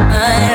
I.